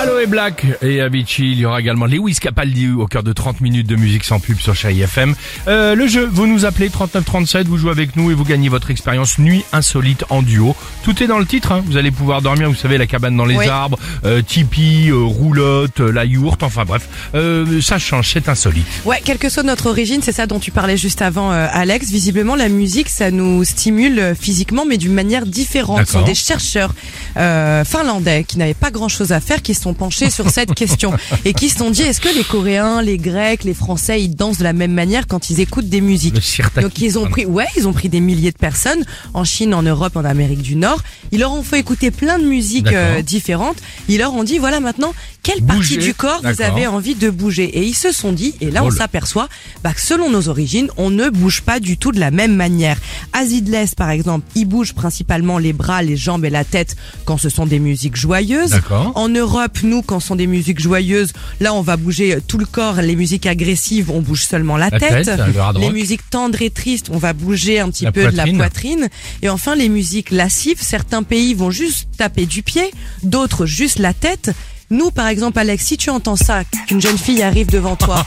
Allo et Black et Avicii, il y aura également Lewis Capaldi au cœur de 30 minutes de musique sans pub sur Chérie FM. Euh, le jeu, vous nous appelez 3937, vous jouez avec nous et vous gagnez votre expérience nuit insolite en duo. Tout est dans le titre, hein. vous allez pouvoir dormir, vous savez, la cabane dans les Oui. arbres, euh, tipi, euh, roulotte, euh, la yourte, enfin bref, euh, ça change, c'est insolite. Ouais, quelle que soit notre origine, c'est ça dont tu parlais juste avant, euh, Alex. Visiblement, la musique, ça nous stimule physiquement, mais d'une manière différente. Ce sont des chercheurs euh, finlandais qui n'avaient pas grand-chose à faire, qui sont penchés sur cette question et qui se sont dit est-ce que les Coréens, les Grecs, les Français, ils dansent de la même manière quand ils écoutent des musiques Donc ils ont pris, ouais, ils ont pris des milliers de personnes en Chine, en Europe, en Amérique du Nord. Ils leur ont fait écouter plein de musiques euh, différentes. Ils leur ont dit voilà maintenant quelle Bouger. partie du corps vous avez envie de bouger. Et ils se sont dit, et là on s'aperçoit bah, que selon nos origines, on ne bouge pas du tout de la même manière. Asie de l'Est par exemple, ils bougent principalement les bras, les jambes et la tête quand ce sont des musiques joyeuses. En Europe, nous, quand ce sont des musiques joyeuses, là on va bouger euh, tout le corps. Les musiques agressives, on bouge seulement la, La tête, le hard les musiques tendres et tristes, on va bouger un petit La peu de la poitrine. poitrine. Et enfin, les musiques lascives, certains pays vont juste taper du pied, d'autres juste la tête. Nous, par exemple, Alex, si tu entends ça, qu'une jeune fille arrive devant toi,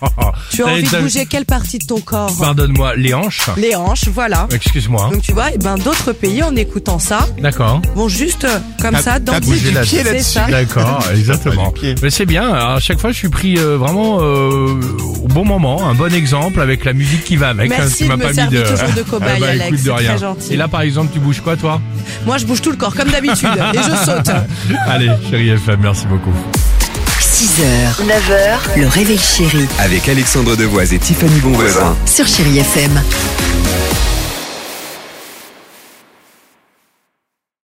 tu as envie de t'as- bouger quelle partie de ton corps Pardonne-moi, les hanches Les hanches, voilà. Excuse-moi. hein. Donc tu vois, eh ben d'autres pays en écoutant ça D'accord. vont juste euh, comme ça T'as bougé du la pied ça. D'accord, exactement. Mais c'est bien. À chaque fois, je suis pris euh, vraiment euh, au bon moment, un bon exemple avec la musique qui va avec. hein, Merci tu m'as me pas mis servir de toujours de cobaye, Ah bah, Alex, écoute, de c'est rien. très gentil. Et là, par exemple, tu bouges quoi, toi? Moi, je bouge tout le corps comme d'habitude et je saute. Allez, chérie FM, merci beaucoup. 6h, 9h, le réveil chéri Avec Alexandre Devoise et Tiffany Bonvoisin. sur Chérie FM.